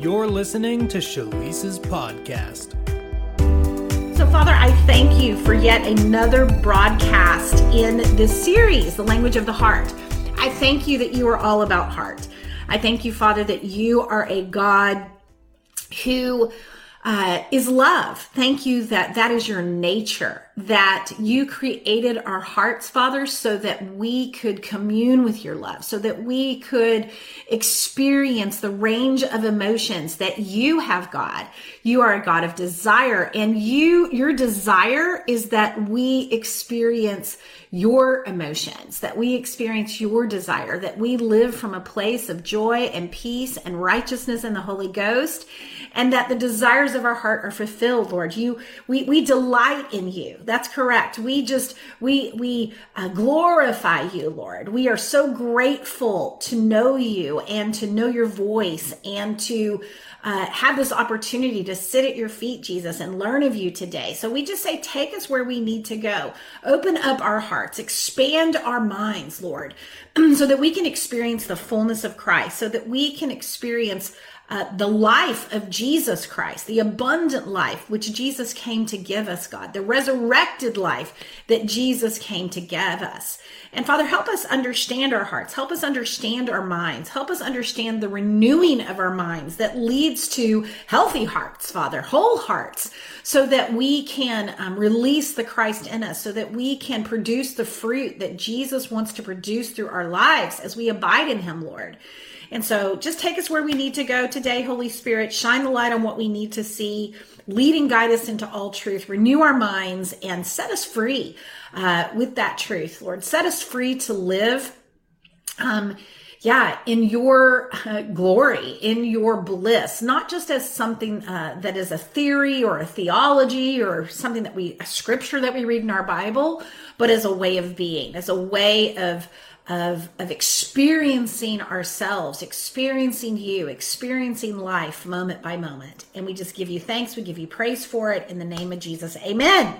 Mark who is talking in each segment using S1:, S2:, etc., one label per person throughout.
S1: You're listening to Shalisa's podcast.
S2: So, Father, I thank you for yet another broadcast in this series, The Language of the Heart. I thank you that you are all about heart. I thank you, Father, that you are a God who uh, is love. Thank you that that is your nature, that you created our hearts, Father, so that we could commune with your love, so that we could experience the range of emotions that you have, God. You are a God of desire, and you, your desire is that we experience your emotions, that we experience your desire, that we live from a place of joy and peace and righteousness in the Holy Ghost and that the desires of our heart are fulfilled lord. You we we delight in you. That's correct. We just we we uh, glorify you lord. We are so grateful to know you and to know your voice and to uh, have this opportunity to sit at your feet, Jesus, and learn of you today. So we just say, take us where we need to go. Open up our hearts, expand our minds, Lord, so that we can experience the fullness of Christ, so that we can experience uh, the life of Jesus Christ, the abundant life which Jesus came to give us, God, the resurrected life that Jesus came to give us. And Father, help us understand our hearts, help us understand our minds, help us understand the renewing of our minds that leads to healthy hearts, Father, whole hearts, so that we can um, release the Christ in us, so that we can produce the fruit that Jesus wants to produce through our lives as we abide in Him, Lord. And so just take us where we need to go today, Holy Spirit. Shine the light on what we need to see. Lead and guide us into all truth. Renew our minds and set us free uh, with that truth, Lord. Set us free to live. Um, yeah, in your uh, glory, in your bliss, not just as something uh, that is a theory or a theology or something that we, a scripture that we read in our Bible, but as a way of being, as a way of of, of experiencing ourselves, experiencing you, experiencing life moment by moment. And we just give you thanks. We give you praise for it in the name of Jesus. Amen.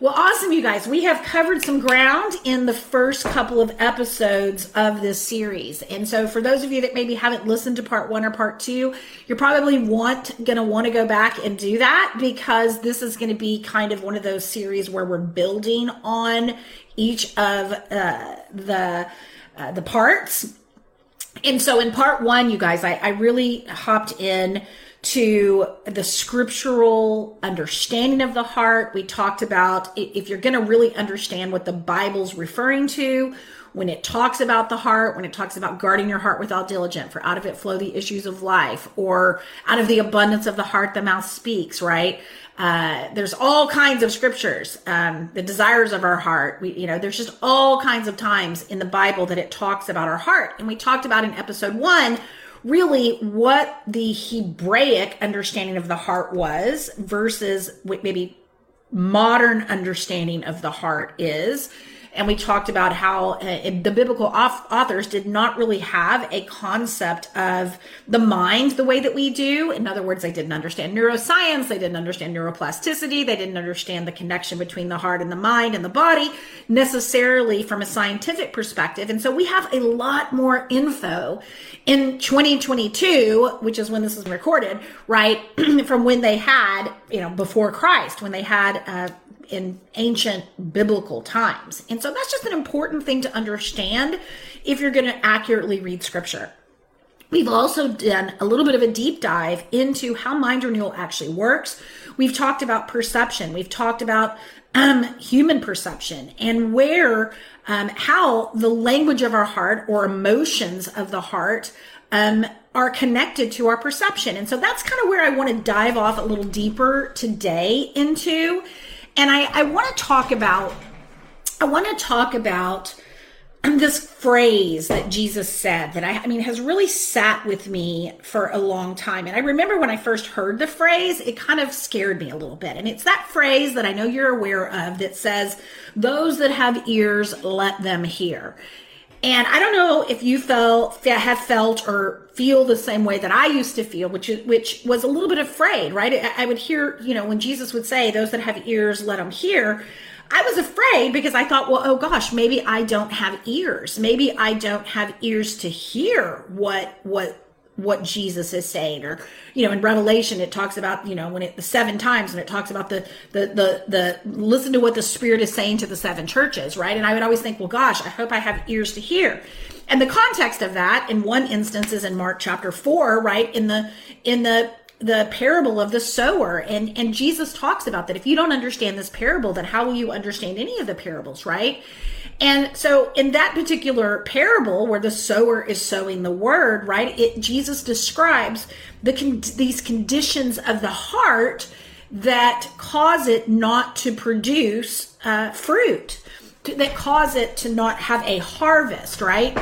S2: Well, awesome, you guys. We have covered some ground in the first couple of episodes of this series. And so for those of you that maybe haven't listened to part one or part two, you're probably want going to want to go back and do that because this is going to be kind of one of those series where we're building on each of uh, the uh, the parts. And so in part one, you guys, I, I really hopped in to the scriptural understanding of the heart. We talked about if you're going to really understand what the Bible's referring to, when it talks about the heart, when it talks about guarding your heart without diligence, for out of it flow the issues of life, or out of the abundance of the heart the mouth speaks, right? Uh, there's all kinds of scriptures, um, the desires of our heart. We, you know, there's just all kinds of times in the Bible that it talks about our heart. And we talked about in episode one, really what the Hebraic understanding of the heart was versus what maybe modern understanding of the heart is and we talked about how uh, the biblical authors did not really have a concept of the mind the way that we do. In other words, they didn't understand neuroscience, they didn't understand neuroplasticity, they didn't understand the connection between the heart and the mind and the body necessarily from a scientific perspective. And so we have a lot more info in 2022, which is when this is recorded, right? from when they had, you know, before Christ, when they had uh, in ancient biblical times. And so that's just an important thing to understand if you're going to accurately read scripture. We've also done a little bit of a deep dive into how mind renewal actually works. We've talked about perception. We've talked about um, human perception and where, um, how the language of our heart or emotions of the heart um, are connected to our perception. And so that's kind of where I want to dive off a little deeper today into and I, I want to talk about, I want to talk about this phrase that Jesus said that I, I mean has really sat with me for a long time. And I remember when I first heard the phrase, it kind of scared me a little bit. And it's that phrase that I know you're aware of that says, Those that have ears, let them hear. And I don't know if you felt have felt or feel the same way that I used to feel, which is, which was a little bit afraid, right? I would hear, you know, when Jesus would say, "Those that have ears, let them hear." I was afraid because I thought, well, oh gosh, maybe I don't have ears. Maybe I don't have ears to hear what what what Jesus is saying. Or, you know, in Revelation, it talks about, you know, when it, the seven times and it talks about the, the, the, the, listen to what the Spirit is saying to the seven churches, right? And I would always think, well, gosh, I hope I have ears to hear. And the context of that in one instance is in Mark chapter four, right? In the, in the, the parable of the sower and and Jesus talks about that if you don't understand this parable then how will you understand any of the parables right and so in that particular parable where the sower is sowing the word, right? It Jesus describes the con- these conditions of the heart that cause it not to produce uh, fruit, to, that cause it to not have a harvest, right?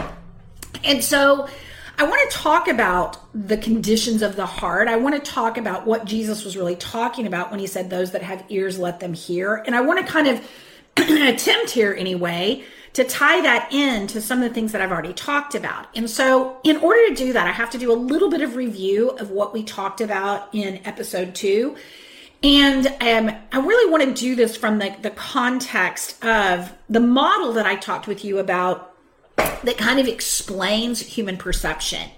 S2: And so I want to talk about the conditions of the heart. I want to talk about what Jesus was really talking about when he said, Those that have ears, let them hear. And I want to kind of attempt here anyway to tie that in to some of the things that I've already talked about. And so, in order to do that, I have to do a little bit of review of what we talked about in episode two. And um, I really want to do this from the, the context of the model that I talked with you about that kind of explains human perception.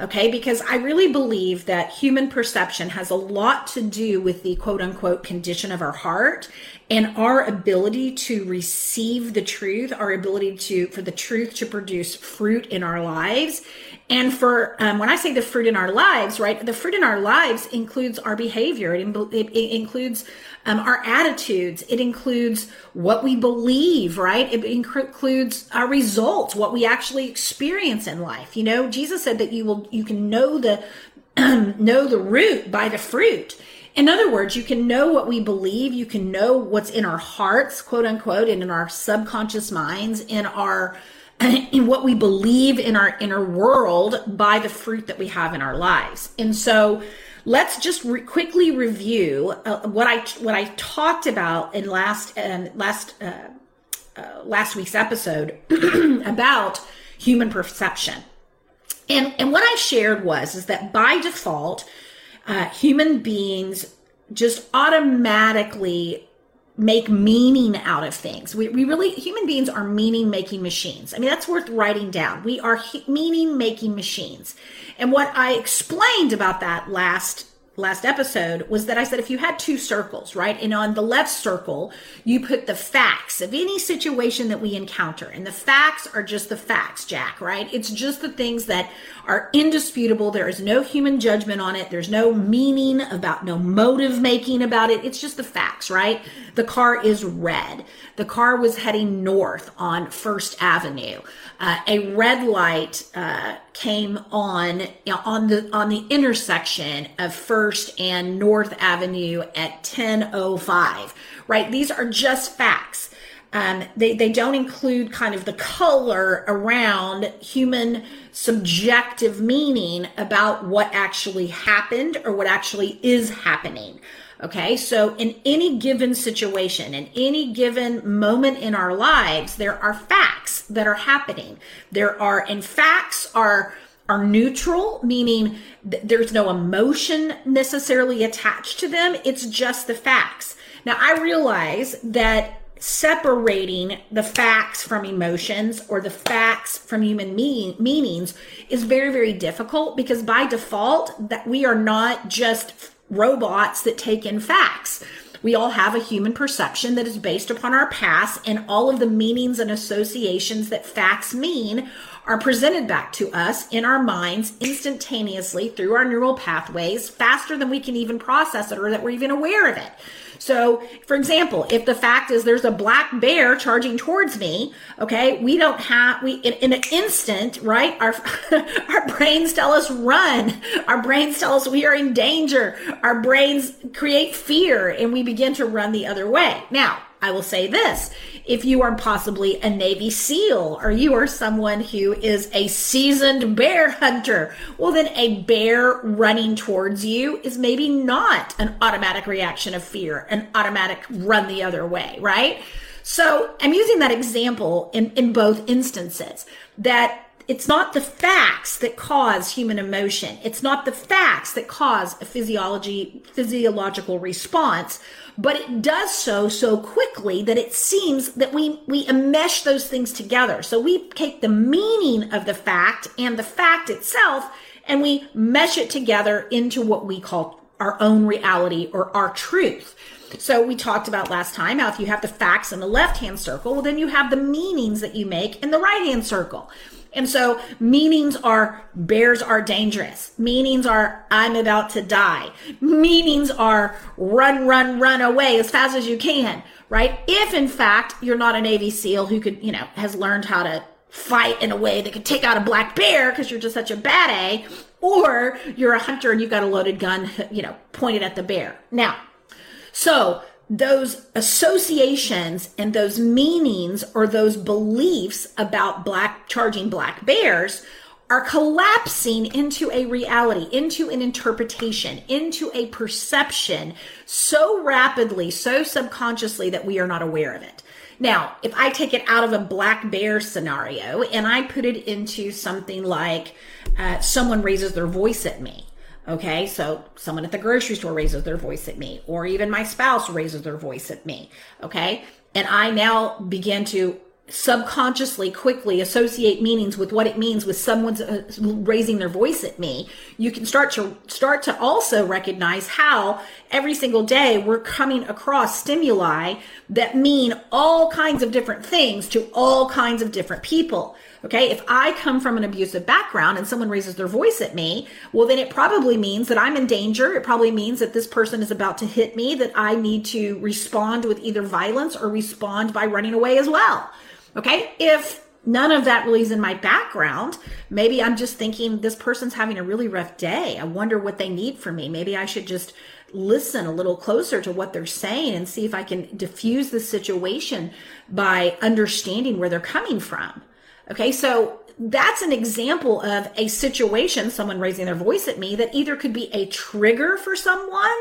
S2: Okay, because I really believe that human perception has a lot to do with the quote unquote condition of our heart and our ability to receive the truth, our ability to, for the truth to produce fruit in our lives. And for, um, when I say the fruit in our lives, right, the fruit in our lives includes our behavior. It, it, it includes um, our attitudes. It includes what we believe, right? It includes our results, what we actually experience in life. You know, Jesus said that you will, you can know the, know the root by the fruit. In other words, you can know what we believe, you can know what's in our hearts, quote unquote, and in our subconscious minds, in our in what we believe in our inner world by the fruit that we have in our lives. And so let's just re- quickly review uh, what I what I talked about in last last uh, uh, last week's episode about human perception. And and what I shared was is that by default uh, human beings just automatically make meaning out of things. We, we really, human beings are meaning making machines. I mean, that's worth writing down. We are meaning making machines. And what I explained about that last last episode was that I said if you had two circles, right? And on the left circle, you put the facts of any situation that we encounter. And the facts are just the facts, Jack, right? It's just the things that are indisputable. There is no human judgment on it. There's no meaning about, no motive making about it. It's just the facts, right? The car is red. The car was heading north on First Avenue. Uh, a red light uh, came on you know, on the on the intersection of First and North Avenue at 10:05. Right, these are just facts. Um, they they don't include kind of the color around human subjective meaning about what actually happened or what actually is happening. Okay, so in any given situation, in any given moment in our lives, there are facts that are happening. There are, and facts are are neutral, meaning th- there's no emotion necessarily attached to them. It's just the facts. Now, I realize that separating the facts from emotions or the facts from human meaning, meanings is very, very difficult because by default that we are not just robots that take in facts. We all have a human perception that is based upon our past, and all of the meanings and associations that facts mean are presented back to us in our minds instantaneously through our neural pathways faster than we can even process it or that we're even aware of it. So, for example, if the fact is there's a black bear charging towards me, okay, we don't have, we, in, in an instant, right? Our, our brains tell us run. Our brains tell us we are in danger. Our brains create fear and we begin to run the other way. Now, I will say this. If you are possibly a Navy SEAL or you are someone who is a seasoned bear hunter, well, then a bear running towards you is maybe not an automatic reaction of fear, an automatic run the other way, right? So I'm using that example in, in both instances that it's not the facts that cause human emotion. It's not the facts that cause a physiology, physiological response, but it does so so quickly that it seems that we, we enmesh those things together. So we take the meaning of the fact and the fact itself and we mesh it together into what we call our own reality or our truth. So we talked about last time how if you have the facts in the left hand circle, well, then you have the meanings that you make in the right hand circle. And so meanings are bears are dangerous. Meanings are I'm about to die. Meanings are run, run, run away as fast as you can, right? If in fact you're not a Navy SEAL who could, you know, has learned how to fight in a way that could take out a black bear because you're just such a bad A, or you're a hunter and you've got a loaded gun, you know, pointed at the bear. Now, so those associations and those meanings or those beliefs about black charging black bears are collapsing into a reality, into an interpretation, into a perception so rapidly, so subconsciously that we are not aware of it. Now, if I take it out of a black bear scenario and I put it into something like uh, someone raises their voice at me, Okay, so someone at the grocery store raises their voice at me, or even my spouse raises their voice at me. Okay, and I now begin to subconsciously quickly associate meanings with what it means with someone's uh, raising their voice at me you can start to start to also recognize how every single day we're coming across stimuli that mean all kinds of different things to all kinds of different people Okay. If I come from an abusive background and someone raises their voice at me, well, then it probably means that I'm in danger. It probably means that this person is about to hit me, that I need to respond with either violence or respond by running away as well. Okay. If none of that really is in my background, maybe I'm just thinking this person's having a really rough day. I wonder what they need from me. Maybe I should just listen a little closer to what they're saying and see if I can diffuse the situation by understanding where they're coming from. Okay, so that's an example of a situation, someone raising their voice at me, that either could be a trigger for someone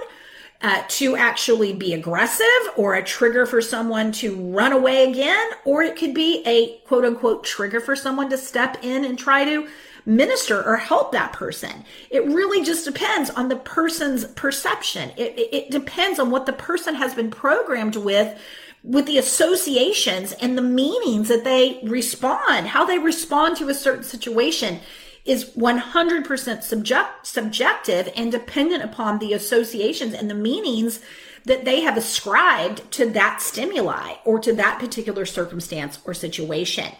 S2: uh, to actually be aggressive or a trigger for someone to run away again, or it could be a quote unquote trigger for someone to step in and try to minister or help that person. It really just depends on the person's perception. It, it, it depends on what the person has been programmed with with the associations and the meanings that they respond, how they respond to a certain situation is 100% subject, subjective and dependent upon the associations and the meanings that they have ascribed to that stimuli or to that particular circumstance or situation.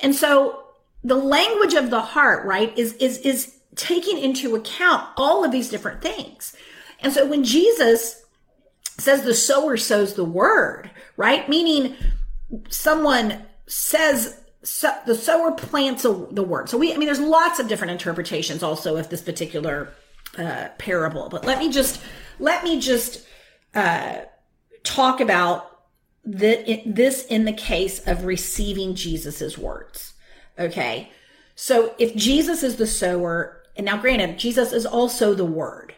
S2: And so the language of the heart, right, is, is, is taking into account all of these different things. And so when Jesus says the sower sows the word, right? Meaning someone says so, the sower plants a, the word. So we, I mean, there's lots of different interpretations also of this particular uh, parable. But let me just let me just uh, talk about the, this in the case of receiving Jesus's words. Okay, so if Jesus is the sower, and now granted, Jesus is also the word.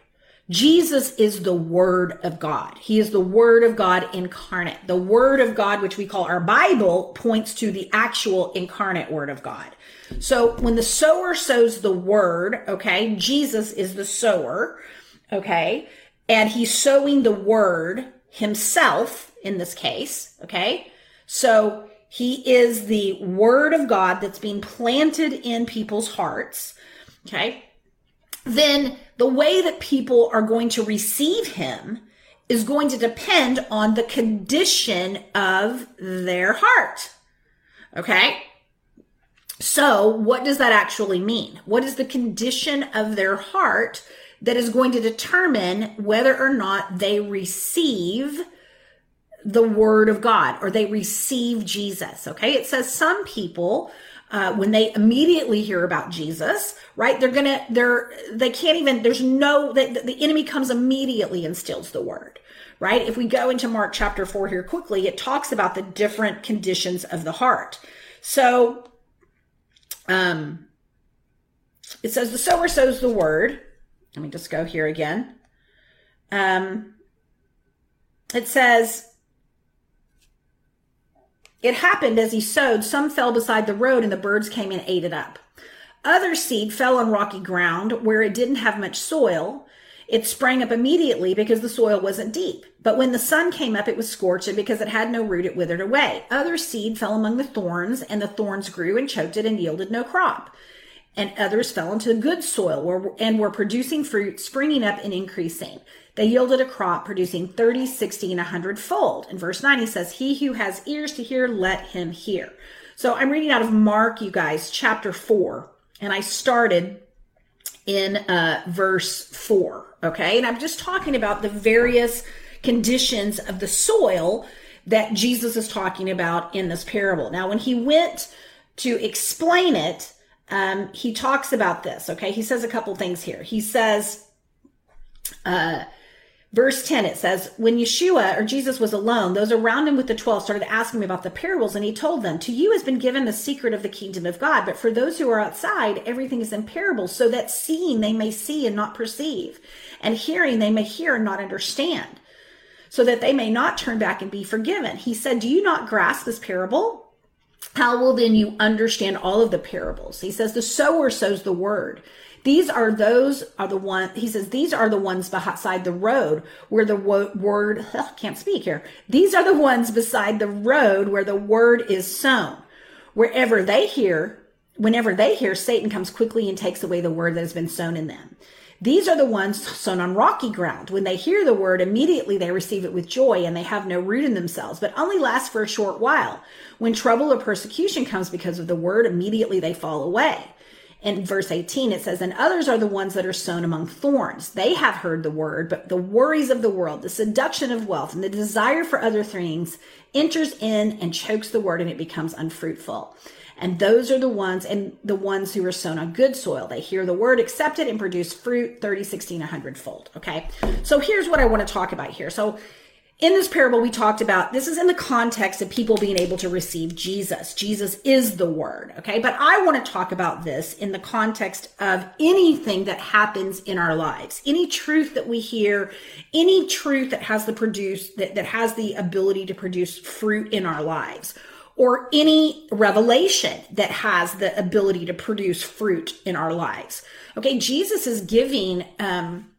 S2: Jesus is the Word of God. He is the Word of God incarnate. The Word of God, which we call our Bible, points to the actual incarnate Word of God. So when the sower sows the Word, okay, Jesus is the sower, okay, and he's sowing the Word himself in this case, okay? So he is the Word of God that's being planted in people's hearts, okay? Then the way that people are going to receive him is going to depend on the condition of their heart. Okay? So, what does that actually mean? What is the condition of their heart that is going to determine whether or not they receive the word of God or they receive Jesus? Okay? It says some people uh, when they immediately hear about Jesus, right? They're gonna, they're, they can't even, there's no, the, the enemy comes immediately and steals the word, right? If we go into Mark chapter four here quickly, it talks about the different conditions of the heart. So, um, it says the sower sows the word. Let me just go here again. Um, it says, it happened as he sowed, some fell beside the road, and the birds came and ate it up. Other seed fell on rocky ground where it didn't have much soil. It sprang up immediately because the soil wasn't deep. But when the sun came up, it was scorched, and because it had no root, it withered away. Other seed fell among the thorns, and the thorns grew and choked it and yielded no crop. And others fell into good soil and were producing fruit, springing up and increasing. They yielded a crop producing 30, 60, and 100 fold. In verse 9, he says, He who has ears to hear, let him hear. So I'm reading out of Mark, you guys, chapter 4, and I started in uh, verse 4. Okay. And I'm just talking about the various conditions of the soil that Jesus is talking about in this parable. Now, when he went to explain it, um, he talks about this. Okay. He says a couple things here. He says, uh, Verse 10, it says, When Yeshua or Jesus was alone, those around him with the 12 started asking him about the parables, and he told them, To you has been given the secret of the kingdom of God, but for those who are outside, everything is in parables, so that seeing they may see and not perceive, and hearing they may hear and not understand, so that they may not turn back and be forgiven. He said, Do you not grasp this parable? How will then you understand all of the parables? He says, The sower sows the word. These are those are the one he says these are the ones beside the road where the wo- word ugh, can't speak here. These are the ones beside the road where the word is sown. Wherever they hear, whenever they hear, Satan comes quickly and takes away the word that has been sown in them. These are the ones sown on rocky ground. When they hear the word, immediately they receive it with joy and they have no root in themselves, but only last for a short while. When trouble or persecution comes because of the word, immediately they fall away in verse 18, it says, And others are the ones that are sown among thorns. They have heard the word, but the worries of the world, the seduction of wealth, and the desire for other things enters in and chokes the word, and it becomes unfruitful. And those are the ones, and the ones who are sown on good soil. They hear the word, accept it, and produce fruit 30, 60, and 100 fold. Okay. So here's what I want to talk about here. So in this parable, we talked about this is in the context of people being able to receive Jesus. Jesus is the word. Okay. But I want to talk about this in the context of anything that happens in our lives, any truth that we hear, any truth that has the produce, that, that has the ability to produce fruit in our lives or any revelation that has the ability to produce fruit in our lives. Okay. Jesus is giving, um,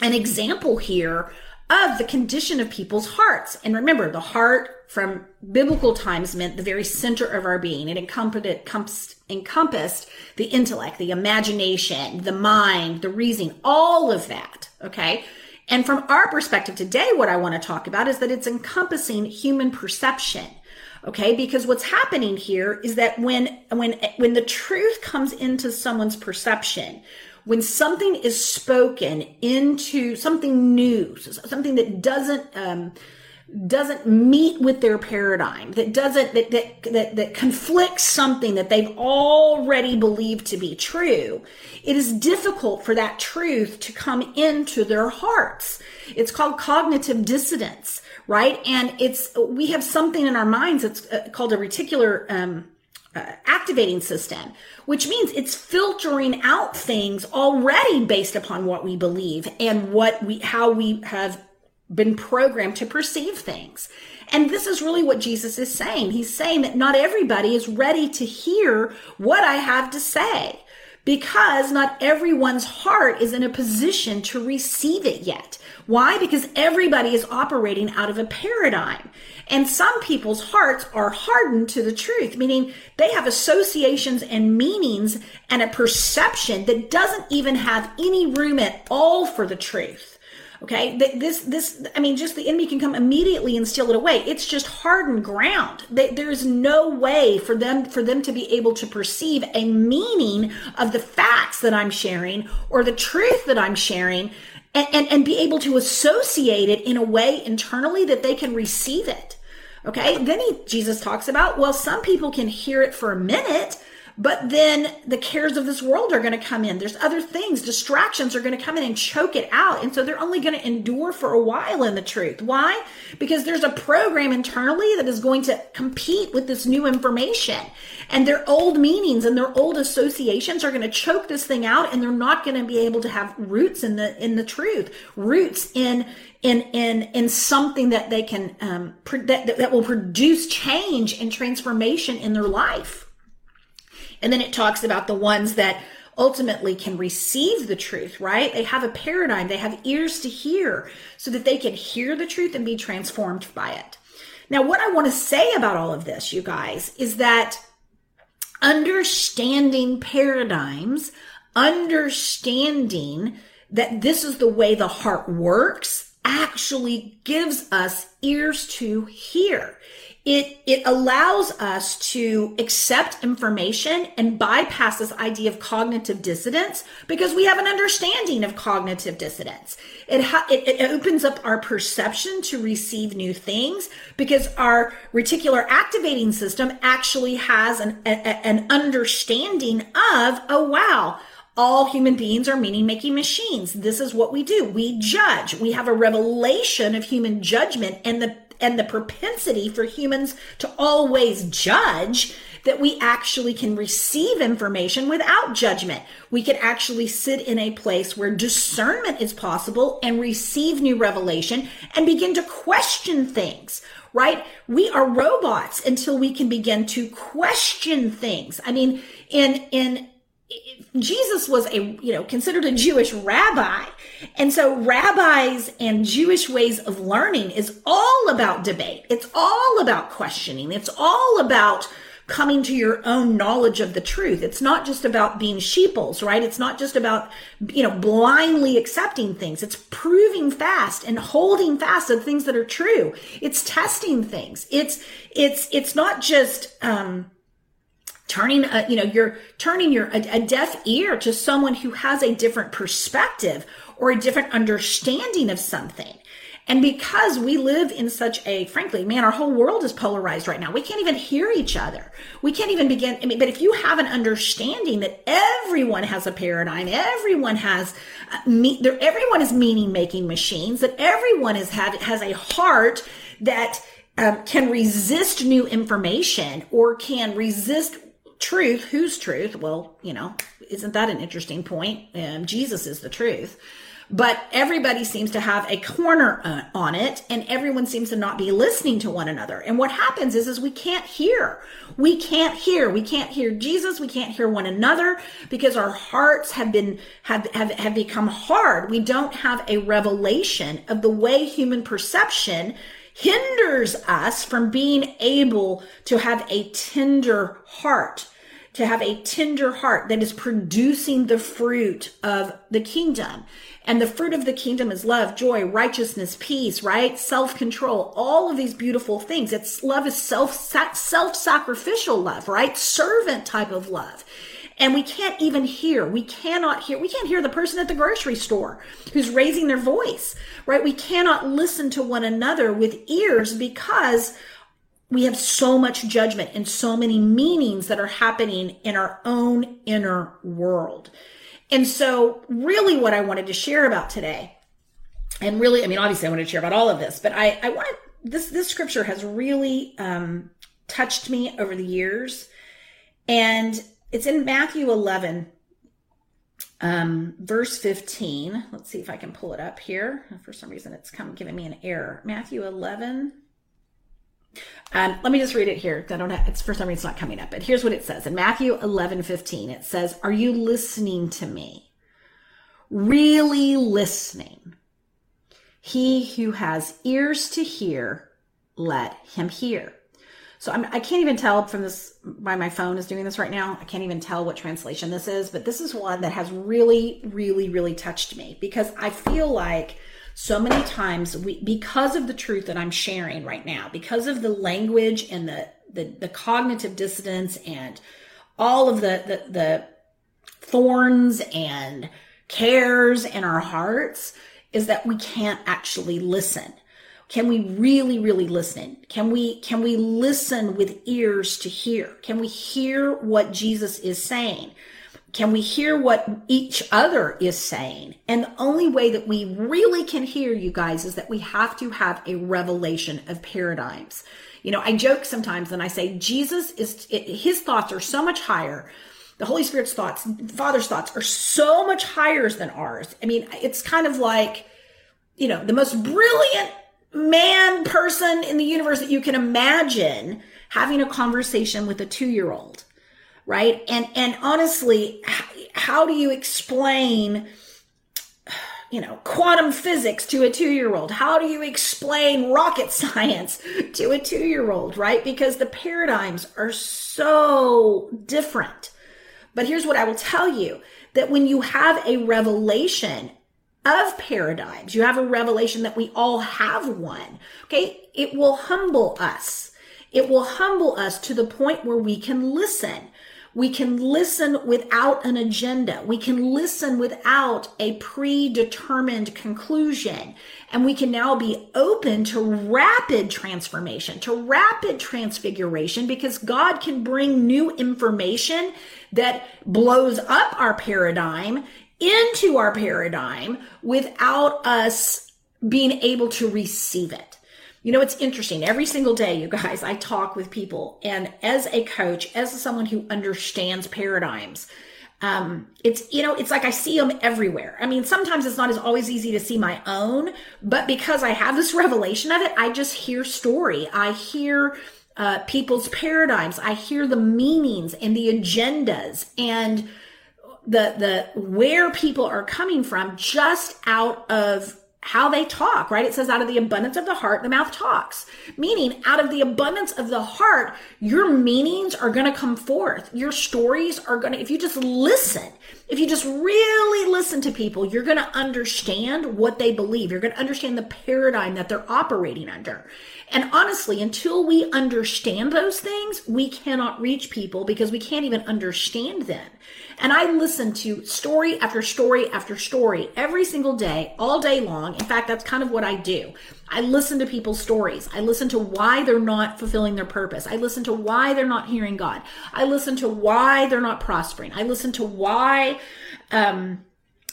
S2: an example here of the condition of people's hearts. And remember, the heart from biblical times meant the very center of our being. It encompassed, encompassed the intellect, the imagination, the mind, the reasoning, all of that. Okay. And from our perspective today, what I want to talk about is that it's encompassing human perception. Okay. Because what's happening here is that when, when, when the truth comes into someone's perception, when something is spoken into something new, something that doesn't um, doesn't meet with their paradigm, that doesn't that, that that that conflicts something that they've already believed to be true, it is difficult for that truth to come into their hearts. It's called cognitive dissonance, right? And it's we have something in our minds that's uh, called a reticular um, uh, activating system, which means it's filtering out things already based upon what we believe and what we, how we have been programmed to perceive things. And this is really what Jesus is saying. He's saying that not everybody is ready to hear what I have to say because not everyone's heart is in a position to receive it yet. Why? Because everybody is operating out of a paradigm. And some people's hearts are hardened to the truth, meaning they have associations and meanings and a perception that doesn't even have any room at all for the truth. Okay. This, this, I mean, just the enemy can come immediately and steal it away. It's just hardened ground. There's no way for them, for them to be able to perceive a meaning of the facts that I'm sharing or the truth that I'm sharing and, and, and be able to associate it in a way internally that they can receive it. Okay. Then he, Jesus talks about, well, some people can hear it for a minute, but then the cares of this world are going to come in. There's other things, distractions are going to come in and choke it out. And so they're only going to endure for a while in the truth. Why? Because there's a program internally that is going to compete with this new information. And their old meanings and their old associations are going to choke this thing out and they're not going to be able to have roots in the in the truth, roots in in in in something that they can um, that, that will produce change and transformation in their life. And then it talks about the ones that ultimately can receive the truth, right? They have a paradigm, they have ears to hear so that they can hear the truth and be transformed by it. Now, what I want to say about all of this, you guys, is that understanding paradigms, understanding that this is the way the heart works actually gives us ears to hear it it allows us to accept information and bypass this idea of cognitive dissonance because we have an understanding of cognitive dissonance it, ha- it, it opens up our perception to receive new things because our reticular activating system actually has an, a, an understanding of oh wow all human beings are meaning making machines. This is what we do. We judge. We have a revelation of human judgment and the and the propensity for humans to always judge that we actually can receive information without judgment. We can actually sit in a place where discernment is possible and receive new revelation and begin to question things, right? We are robots until we can begin to question things. I mean, in, in, Jesus was a, you know, considered a Jewish rabbi. And so rabbis and Jewish ways of learning is all about debate. It's all about questioning. It's all about coming to your own knowledge of the truth. It's not just about being sheeples, right? It's not just about, you know, blindly accepting things. It's proving fast and holding fast of things that are true. It's testing things. It's, it's, it's not just, um, turning a, you know you're turning your a, a, deaf ear to someone who has a different perspective or a different understanding of something. And because we live in such a frankly man our whole world is polarized right now. We can't even hear each other. We can't even begin i mean but if you have an understanding that everyone has a paradigm everyone has uh, me, everyone is meaning making machines that everyone is had has a heart that um, can resist new information or can resist truth, whose truth? Well, you know, isn't that an interesting point? Um, Jesus is the truth. But everybody seems to have a corner uh, on it and everyone seems to not be listening to one another. And what happens is, is we can't hear. We can't hear. We can't hear Jesus. We can't hear one another because our hearts have been, have, have, have become hard. We don't have a revelation of the way human perception hinders us from being able to have a tender heart to have a tender heart that is producing the fruit of the kingdom. And the fruit of the kingdom is love, joy, righteousness, peace, right? Self-control, all of these beautiful things. It's love is self, self-sacrificial love, right? Servant type of love. And we can't even hear. We cannot hear. We can't hear the person at the grocery store who's raising their voice, right? We cannot listen to one another with ears because we have so much judgment and so many meanings that are happening in our own inner world. And so, really, what I wanted to share about today, and really, I mean, obviously, I wanted to share about all of this, but I, I wanted this this scripture has really um, touched me over the years, and it's in Matthew 11, um, verse 15. Let's see if I can pull it up here. For some reason, it's come giving me an error. Matthew 11 um, let me just read it here. I don't have, it's for some reason it's not coming up, but here's what it says in Matthew 11, 15. It says, are you listening to me? Really listening. He who has ears to hear, let him hear. So I'm, I can not even tell from this, by my phone is doing this right now. I can't even tell what translation this is, but this is one that has really, really, really touched me because I feel like so many times we because of the truth that i'm sharing right now because of the language and the the, the cognitive dissonance and all of the, the the thorns and cares in our hearts is that we can't actually listen. Can we really really listen? Can we can we listen with ears to hear? Can we hear what jesus is saying can we hear what each other is saying? And the only way that we really can hear you guys is that we have to have a revelation of paradigms. You know, I joke sometimes and I say Jesus is, his thoughts are so much higher. The Holy Spirit's thoughts, Father's thoughts are so much higher than ours. I mean, it's kind of like, you know, the most brilliant man person in the universe that you can imagine having a conversation with a two year old right? And and honestly, how do you explain you know, quantum physics to a two year old? How do you explain rocket science to a two year old, right? Because the paradigms are so different. But here's what I will tell you that when you have a revelation of paradigms, you have a revelation that we all have one, okay, it will humble us. It will humble us to the point where we can listen. We can listen without an agenda. We can listen without a predetermined conclusion. And we can now be open to rapid transformation, to rapid transfiguration, because God can bring new information that blows up our paradigm into our paradigm without us being able to receive it. You know, it's interesting. Every single day, you guys, I talk with people. And as a coach, as someone who understands paradigms, um, it's, you know, it's like I see them everywhere. I mean, sometimes it's not as always easy to see my own, but because I have this revelation of it, I just hear story. I hear, uh, people's paradigms. I hear the meanings and the agendas and the, the, where people are coming from just out of how they talk, right? It says out of the abundance of the heart, the mouth talks. Meaning out of the abundance of the heart, your meanings are going to come forth. Your stories are going to, if you just listen, if you just really listen to people, you're going to understand what they believe. You're going to understand the paradigm that they're operating under. And honestly, until we understand those things, we cannot reach people because we can't even understand them. And I listen to story after story after story every single day, all day long. In fact, that's kind of what I do. I listen to people's stories. I listen to why they're not fulfilling their purpose. I listen to why they're not hearing God. I listen to why they're not prospering. I listen to why, um,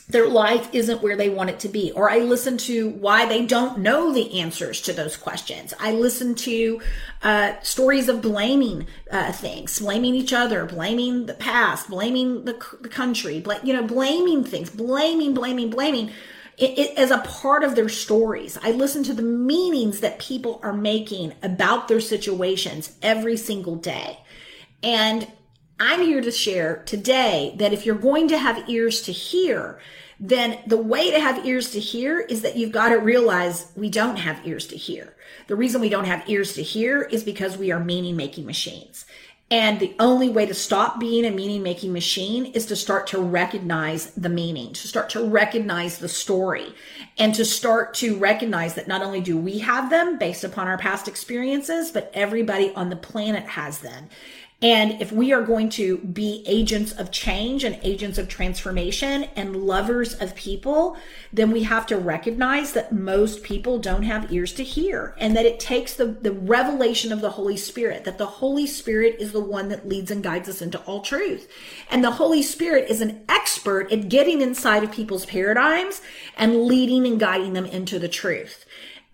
S2: their life isn't where they want it to be. Or I listen to why they don't know the answers to those questions. I listen to uh, stories of blaming uh, things, blaming each other, blaming the past, blaming the, the country, bl- you know, blaming things, blaming, blaming, blaming. It, it, as a part of their stories. I listen to the meanings that people are making about their situations every single day. And I'm here to share today that if you're going to have ears to hear, then the way to have ears to hear is that you've got to realize we don't have ears to hear. The reason we don't have ears to hear is because we are meaning making machines. And the only way to stop being a meaning making machine is to start to recognize the meaning, to start to recognize the story, and to start to recognize that not only do we have them based upon our past experiences, but everybody on the planet has them. And if we are going to be agents of change and agents of transformation and lovers of people, then we have to recognize that most people don't have ears to hear and that it takes the, the revelation of the Holy Spirit, that the Holy Spirit is the one that leads and guides us into all truth. And the Holy Spirit is an expert at getting inside of people's paradigms and leading and guiding them into the truth.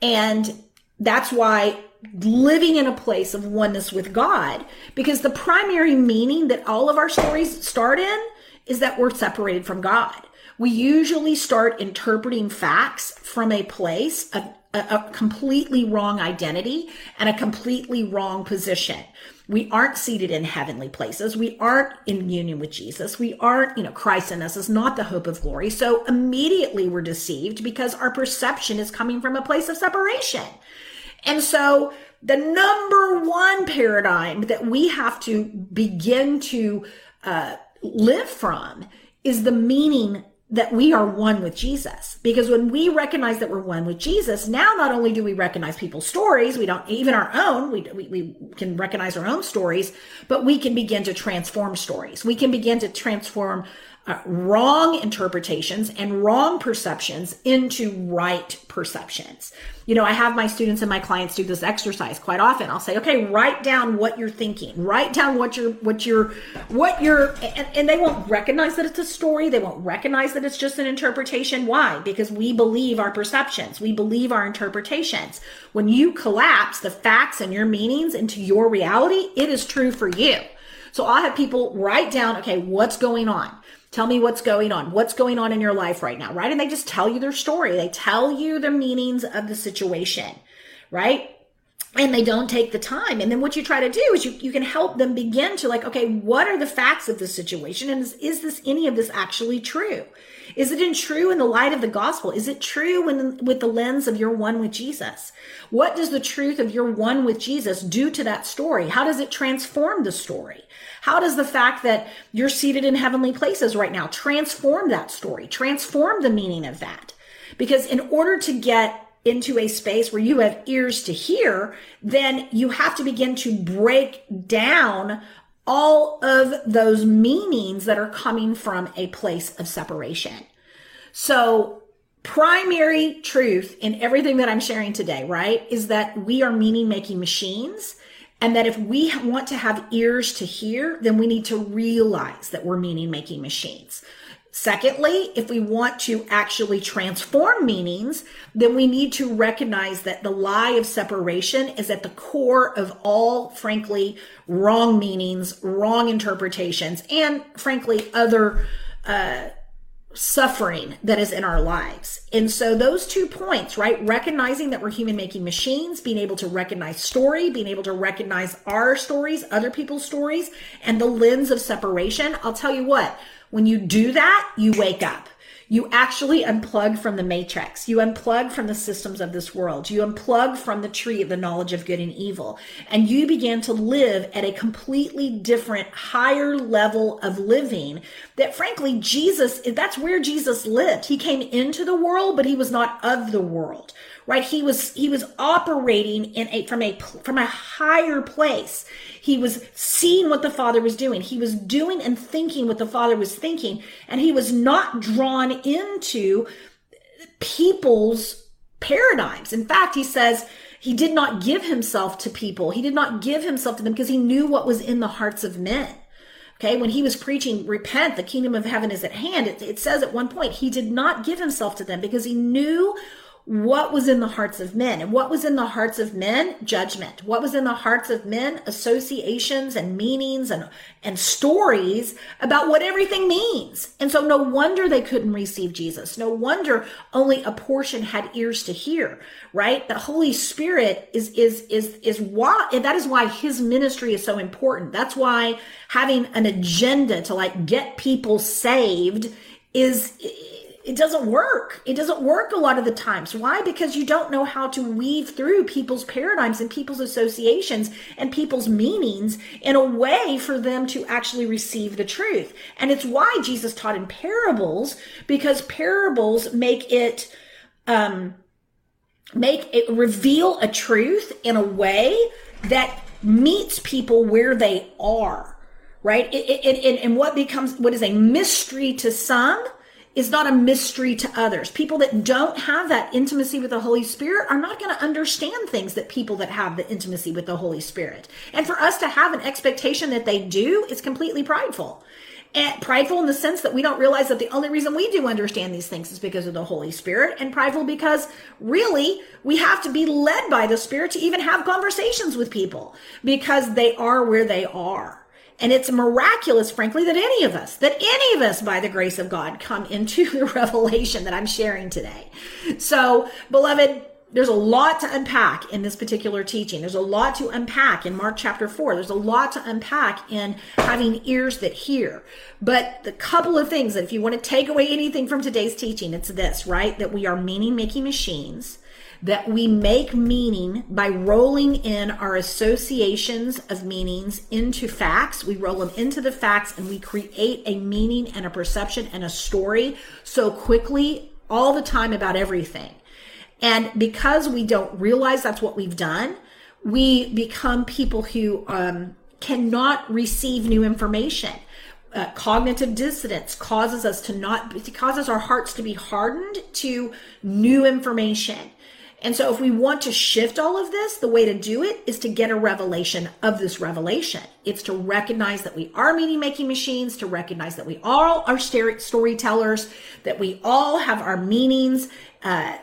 S2: And that's why living in a place of oneness with God because the primary meaning that all of our stories start in is that we're separated from God. We usually start interpreting facts from a place of a, a completely wrong identity and a completely wrong position. We aren't seated in heavenly places. We aren't in union with Jesus. We aren't, you know, Christ in us is not the hope of glory. So immediately we're deceived because our perception is coming from a place of separation. And so the number one paradigm that we have to begin to uh, live from is the meaning that we are one with Jesus. Because when we recognize that we're one with Jesus, now not only do we recognize people's stories, we don't even our own, we, we, we, can recognize our own stories, but we can begin to transform stories. We can begin to transform uh, wrong interpretations and wrong perceptions into right perceptions. You know, I have my students and my clients do this exercise quite often. I'll say, okay, write down what you're thinking. Write down what you're, what you're, what you're, and, and they won't recognize that it's a story. They won't recognize that it's just an interpretation. Why? Because we believe our perceptions. We believe our interpretations. When you collapse the facts and your meanings into your reality, it is true for you. So I'll have people write down, okay, what's going on? Tell me what's going on. What's going on in your life right now, right? And they just tell you their story. They tell you the meanings of the situation, right? And they don't take the time. And then what you try to do is you, you can help them begin to like, okay, what are the facts of the situation? And is, is this any of this actually true? Is it in true in the light of the gospel? Is it true when, with the lens of your one with Jesus? What does the truth of your one with Jesus do to that story? How does it transform the story? How does the fact that you're seated in heavenly places right now transform that story? Transform the meaning of that? Because in order to get into a space where you have ears to hear, then you have to begin to break down all of those meanings that are coming from a place of separation. So, primary truth in everything that I'm sharing today, right, is that we are meaning making machines. And that if we want to have ears to hear, then we need to realize that we're meaning making machines. Secondly, if we want to actually transform meanings, then we need to recognize that the lie of separation is at the core of all, frankly, wrong meanings, wrong interpretations, and frankly, other uh, suffering that is in our lives. And so those two points, right? Recognizing that we're human making machines, being able to recognize story, being able to recognize our stories, other people's stories, and the lens of separation. I'll tell you what, when you do that, you wake up. You actually unplug from the matrix. You unplug from the systems of this world. You unplug from the tree of the knowledge of good and evil. And you begin to live at a completely different, higher level of living that frankly, Jesus, that's where Jesus lived. He came into the world, but he was not of the world right? He was he was operating in a from a from a higher place. He was seeing what the father was doing. He was doing and thinking what the father was thinking and he was not drawn into people's paradigms. In fact he says he did not give himself to people. He did not give himself to them because he knew what was in the hearts of men. Okay, when he was preaching, repent, the kingdom of heaven is at hand, it, it, says at one point, he did not give himself to them because he knew what was in the hearts of men. And what was in the hearts of men? Judgment. What was in the hearts of men? Associations and meanings and, and stories about what everything means. And so no wonder they couldn't receive Jesus. No wonder only a portion had ears to hear, right? The Holy Spirit is, is, is, is why, that is why his ministry is so important. That's why having an agenda to like get people saved is, it doesn't work. It doesn't work a lot of the times. Why? Because you don't know how to weave through people's paradigms and people's associations and people's meanings in a way for them to actually receive the truth. And it's why Jesus taught in parables because parables make it, um, make it reveal a truth in a way that meets people where they are, right? It, it, it, and what becomes, what is a mystery to some is not a mystery to others. People that don't have that intimacy with the Holy Spirit are not going to understand things that people that have the intimacy with the Holy Spirit. And for us to have an expectation that they do is completely prideful. And prideful in the sense that we don't realize that the only reason we do understand these things is because of the Holy Spirit, and prideful because really we have to be led by the Spirit to even have conversations with people because they are where they are. And it's miraculous, frankly, that any of us, that any of us, by the grace of God, come into the revelation that I'm sharing today. So, beloved, there's a lot to unpack in this particular teaching. There's a lot to unpack in Mark chapter 4. There's a lot to unpack in having ears that hear. But the couple of things that if you want to take away anything from today's teaching, it's this, right? That we are meaning making machines that we make meaning by rolling in our associations of meanings into facts. We roll them into the facts and we create a meaning and a perception and a story so quickly all the time about everything. And because we don't realize that's what we've done, we become people who um, cannot receive new information. Uh, cognitive dissonance causes us to not causes our hearts to be hardened to new information and so if we want to shift all of this, the way to do it is to get a revelation of this revelation. It's to recognize that we are meaning making machines, to recognize that we all are storytellers, that we all have our meanings uh,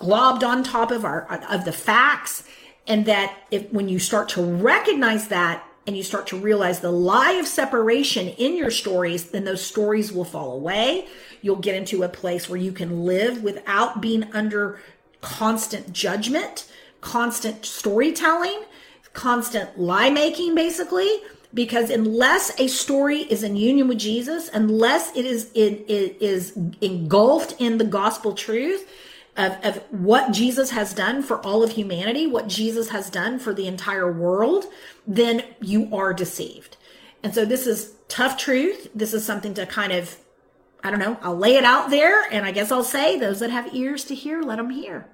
S2: globbed on top of our of the facts, and that if when you start to recognize that and you start to realize the lie of separation in your stories, then those stories will fall away. You'll get into a place where you can live without being under constant judgment, constant storytelling, constant lie making, basically. Because unless a story is in union with Jesus, unless it is it, it is engulfed in the gospel truth, of, of what Jesus has done for all of humanity, what Jesus has done for the entire world, then you are deceived. And so this is tough truth. This is something to kind of, I don't know, I'll lay it out there and I guess I'll say those that have ears to hear, let them hear.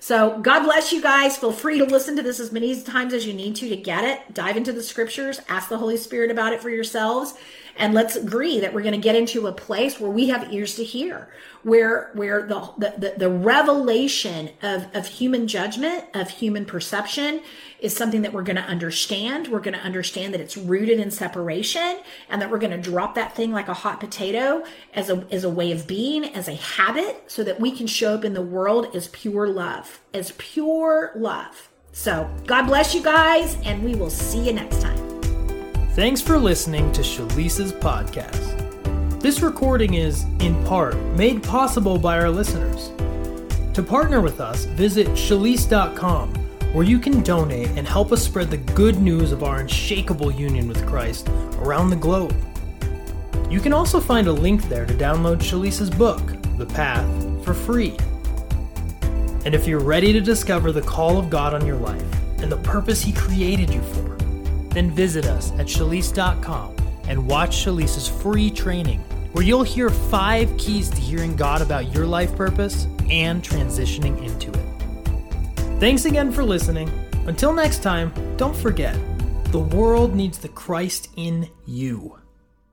S2: So God bless you guys. Feel free to listen to this as many times as you need to to get it. Dive into the scriptures, ask the Holy Spirit about it for yourselves, and let's agree that we're going to get into a place where we have ears to hear, where where the the, the revelation of, of human judgment, of human perception is something that we're going to understand. We're going to understand that it's rooted in separation and that we're going to drop that thing like a hot potato as a, as a way of being, as a habit, so that we can show up in the world as pure love, as pure love. So, God bless you guys, and we will see you next time.
S1: Thanks for listening to Shalisa's podcast. This recording is, in part, made possible by our listeners. To partner with us, visit shalise.com, where you can donate and help us spread the good news of our unshakable union with Christ around the globe. You can also find a link there to download Shalisa's book, The Path, for free. And if you're ready to discover the call of God on your life and the purpose He created you for, then visit us at shalise.com and watch Shalisa's free training, where you'll hear five keys to hearing God about your life purpose and transitioning into it. Thanks again for listening. Until next time, don't forget the world needs the Christ in you.